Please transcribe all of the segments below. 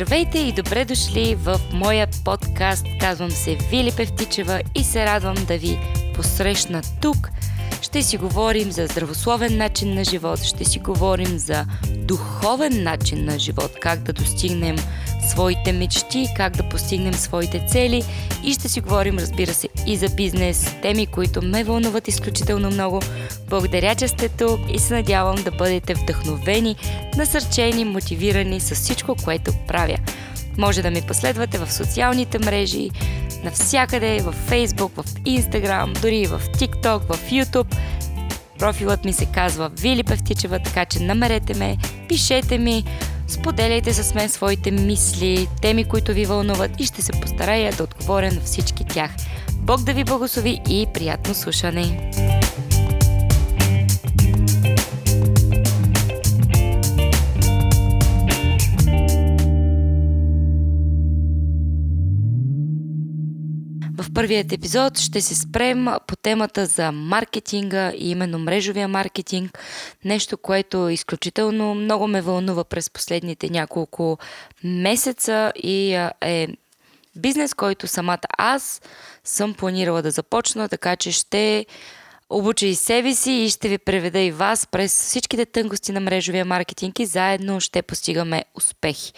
Здравейте и добре дошли в моя подкаст. Казвам се Вили Певтичева и се радвам да ви посрещна тук. Ще си говорим за здравословен начин на живот, ще си говорим за духовен начин на живот, как да достигнем своите мечти, как да постигнем своите цели и ще си говорим, разбира се, и за бизнес, теми, които ме вълнуват изключително много. Благодаря, че сте тук и се надявам да бъдете вдъхновени, насърчени, мотивирани с всичко, което правя. Може да ми последвате в социалните мрежи, навсякъде, в Facebook, в Instagram, дори в TikTok, в YouTube. Профилът ми се казва Вили Певтичева, така че намерете ме, пишете ми, Споделяйте с мен своите мисли, теми, които ви вълнуват и ще се постарая да отговоря на всички тях. Бог да ви благослови и приятно слушане! Първият епизод ще се спрем по темата за маркетинга и именно мрежовия маркетинг. Нещо, което изключително много ме вълнува през последните няколко месеца и е бизнес, който самата аз съм планирала да започна, така че ще обуча и себе си и ще ви преведа и вас през всичките тънкости на мрежовия маркетинг и заедно ще постигаме успехи.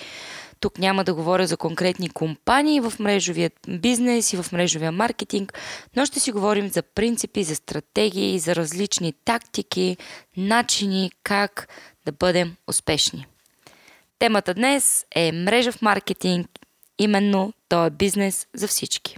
Тук няма да говоря за конкретни компании в мрежовия бизнес и в мрежовия маркетинг, но ще си говорим за принципи, за стратегии, за различни тактики, начини как да бъдем успешни. Темата днес е мрежа маркетинг, именно то е бизнес за всички.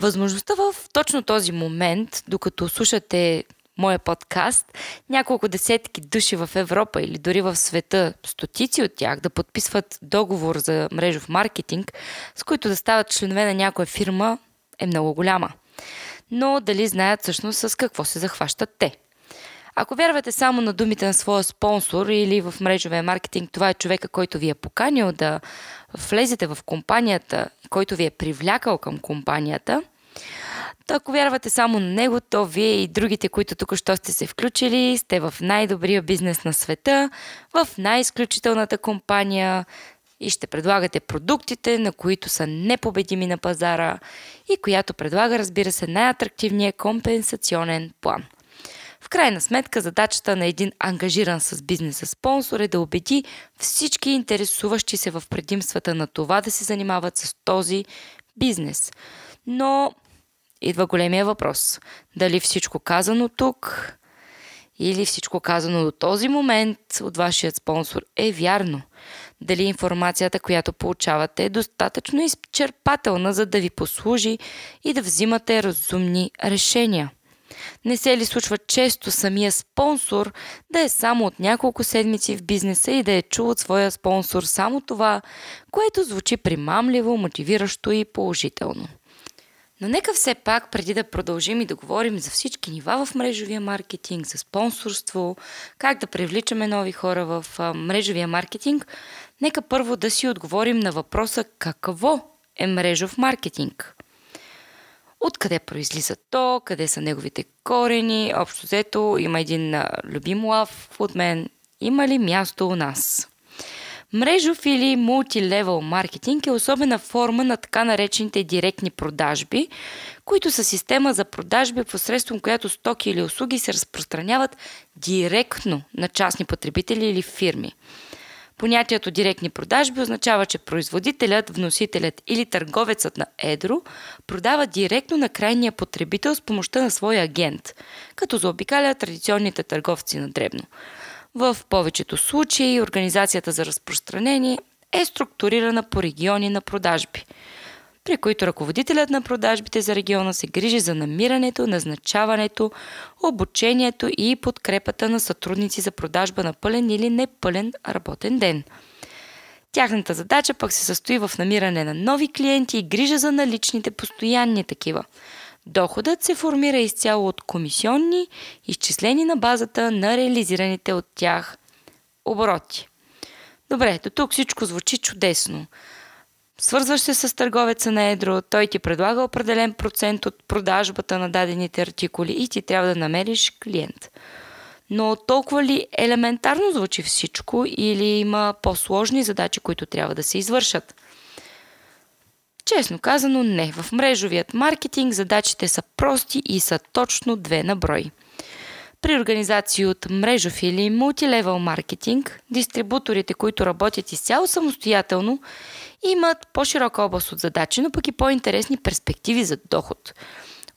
Възможността в точно този момент, докато слушате моя подкаст, няколко десетки души в Европа или дори в света, стотици от тях да подписват договор за мрежов маркетинг, с които да стават членове на някоя фирма, е много голяма. Но дали знаят всъщност с какво се захващат те? Ако вярвате само на думите на своя спонсор или в мрежовия маркетинг, това е човека, който ви е поканил да влезете в компанията, който ви е привлякал към компанията, то ако вярвате само на него, то вие и другите, които тук що сте се включили, сте в най-добрия бизнес на света, в най-изключителната компания и ще предлагате продуктите, на които са непобедими на пазара и която предлага, разбира се, най-атрактивния компенсационен план. В крайна сметка, задачата на един ангажиран с бизнеса спонсор е да убеди всички интересуващи се в предимствата на това да се занимават с този бизнес. Но идва големия въпрос. Дали всичко казано тук или всичко казано до този момент от вашият спонсор е вярно? Дали информацията, която получавате е достатъчно изчерпателна, за да ви послужи и да взимате разумни решения? Не се ли случва често самия спонсор да е само от няколко седмици в бизнеса и да е чул от своя спонсор само това, което звучи примамливо, мотивиращо и положително? Но нека все пак, преди да продължим и да говорим за всички нива в мрежовия маркетинг, за спонсорство, как да привличаме нови хора в мрежовия маркетинг, нека първо да си отговорим на въпроса какво е мрежов маркетинг. Откъде произлиза то, къде са неговите корени, общо взето има един любим лав от мен, има ли място у нас? Мрежов или мултилевел маркетинг е особена форма на така наречените директни продажби, които са система за продажби, посредством която стоки или услуги се разпространяват директно на частни потребители или фирми. Понятието директни продажби означава, че производителят, вносителят или търговецът на едро продава директно на крайния потребител с помощта на своя агент, като заобикаля традиционните търговци на дребно. В повечето случаи организацията за разпространение е структурирана по региони на продажби, при които ръководителят на продажбите за региона се грижи за намирането, назначаването, обучението и подкрепата на сътрудници за продажба на пълен или непълен работен ден. Тяхната задача пък се състои в намиране на нови клиенти и грижа за наличните постоянни такива – Доходът се формира изцяло от комисионни, изчислени на базата на реализираните от тях обороти. Добре, до тук всичко звучи чудесно. Свързваш се с търговеца на едро, той ти предлага определен процент от продажбата на дадените артикули и ти трябва да намериш клиент. Но толкова ли елементарно звучи всичко или има по-сложни задачи, които трябва да се извършат? Честно казано, не. В мрежовият маркетинг задачите са прости и са точно две на брой. При организации от мрежов или мултилевел маркетинг, дистрибуторите, които работят изцяло самостоятелно, имат по-широка област от задачи, но пък и по-интересни перспективи за доход.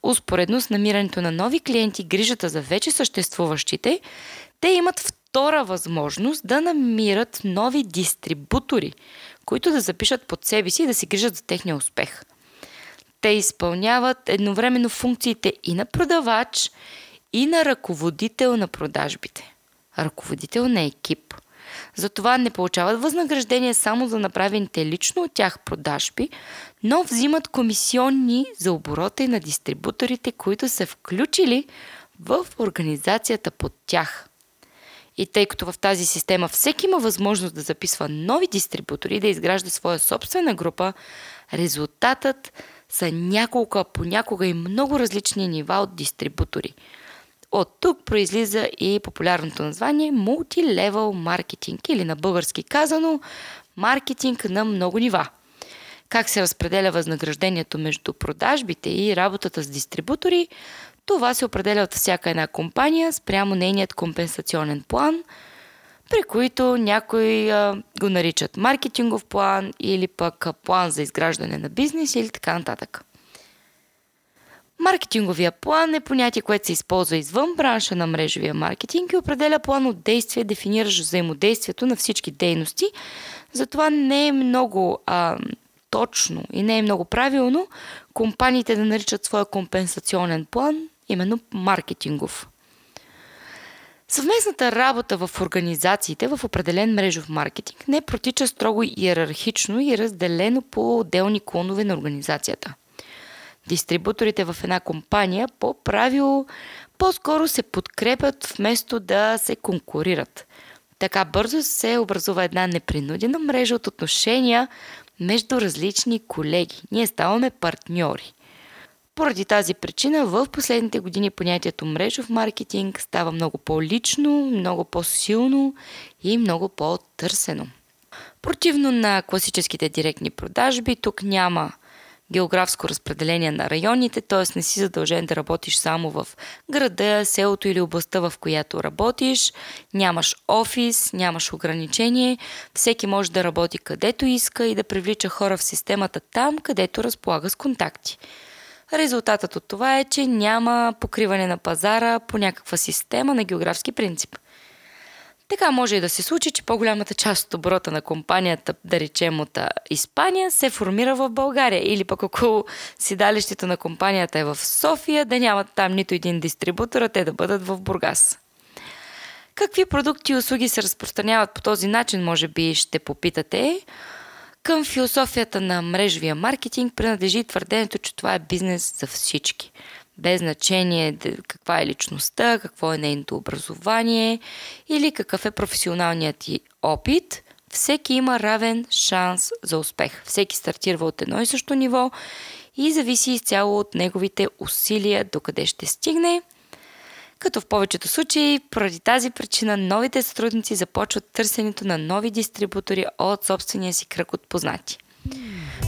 Успоредно с намирането на нови клиенти, грижата за вече съществуващите, те имат втора възможност да намират нови дистрибутори, които да запишат под себе си и да се грижат за техния успех. Те изпълняват едновременно функциите и на продавач, и на ръководител на продажбите. Ръководител на екип. Затова не получават възнаграждение само за направените лично от тях продажби, но взимат комисионни за оборота и на дистрибуторите, които са включили в организацията под тях. И тъй като в тази система всеки има възможност да записва нови дистрибутори да изгражда своя собствена група, резултатът са няколко, понякога и много различни нива от дистрибутори. От тук произлиза и популярното название мултилевел маркетинг или на български казано маркетинг на много нива. Как се разпределя възнаграждението между продажбите и работата с дистрибутори, това се определя от всяка една компания спрямо нейният компенсационен план, при които някои а, го наричат маркетингов план или пък план за изграждане на бизнес или така нататък. Маркетинговия план е понятие, което се използва извън бранша на мрежовия маркетинг и определя план от действие, дефиниращ взаимодействието на всички дейности. Затова не е много а, точно и не е много правилно компаниите да наричат своя компенсационен план именно маркетингов. Съвместната работа в организациите в определен мрежов маркетинг не протича строго иерархично и разделено по отделни клонове на организацията. Дистрибуторите в една компания по правило по-скоро се подкрепят вместо да се конкурират. Така бързо се образува една непринудена мрежа от отношения между различни колеги. Ние ставаме партньори. Поради тази причина в последните години понятието мрежов маркетинг става много по-лично, много по-силно и много по-търсено. Противно на класическите директни продажби, тук няма географско разпределение на районите, т.е. не си задължен да работиш само в града, селото или областта, в която работиш, нямаш офис, нямаш ограничение, всеки може да работи където иска и да привлича хора в системата там, където разполага с контакти. Резултатът от това е, че няма покриване на пазара по някаква система на географски принцип. Така може и да се случи, че по-голямата част от оборота на компанията, да речем от Испания, се формира в България. Или пък ако седалището на компанията е в София, да нямат там нито един дистрибутор, а те да бъдат в Бургас. Какви продукти и услуги се разпространяват по този начин, може би ще попитате. Към философията на мрежовия маркетинг принадлежи твърдението, че това е бизнес за всички. Без значение каква е личността, какво е нейното образование или какъв е професионалният ти опит, всеки има равен шанс за успех. Всеки стартира от едно и също ниво и зависи изцяло от неговите усилия докъде ще стигне – като в повечето случаи, поради тази причина, новите сътрудници започват търсенето на нови дистрибутори от собствения си кръг от познати.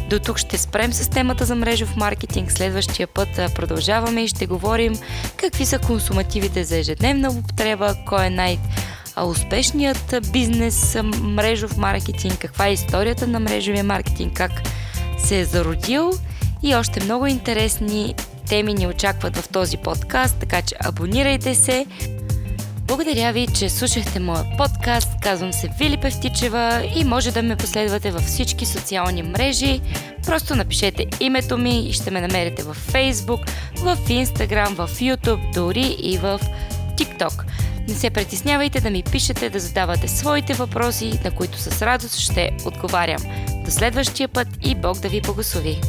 До тук ще спрем с темата за мрежов маркетинг. Следващия път продължаваме и ще говорим какви са консумативите за ежедневна употреба, кой е най- успешният бизнес мрежов маркетинг, каква е историята на мрежовия маркетинг, как се е зародил и още много интересни теми ни очакват в този подкаст, така че абонирайте се. Благодаря ви, че слушахте моя подкаст. Казвам се Вили Певтичева и може да ме последвате във всички социални мрежи. Просто напишете името ми и ще ме намерите в Facebook, в Instagram, в YouTube, дори и в TikTok. Не се притеснявайте да ми пишете, да задавате своите въпроси, на които с радост ще отговарям. До следващия път и Бог да ви благослови!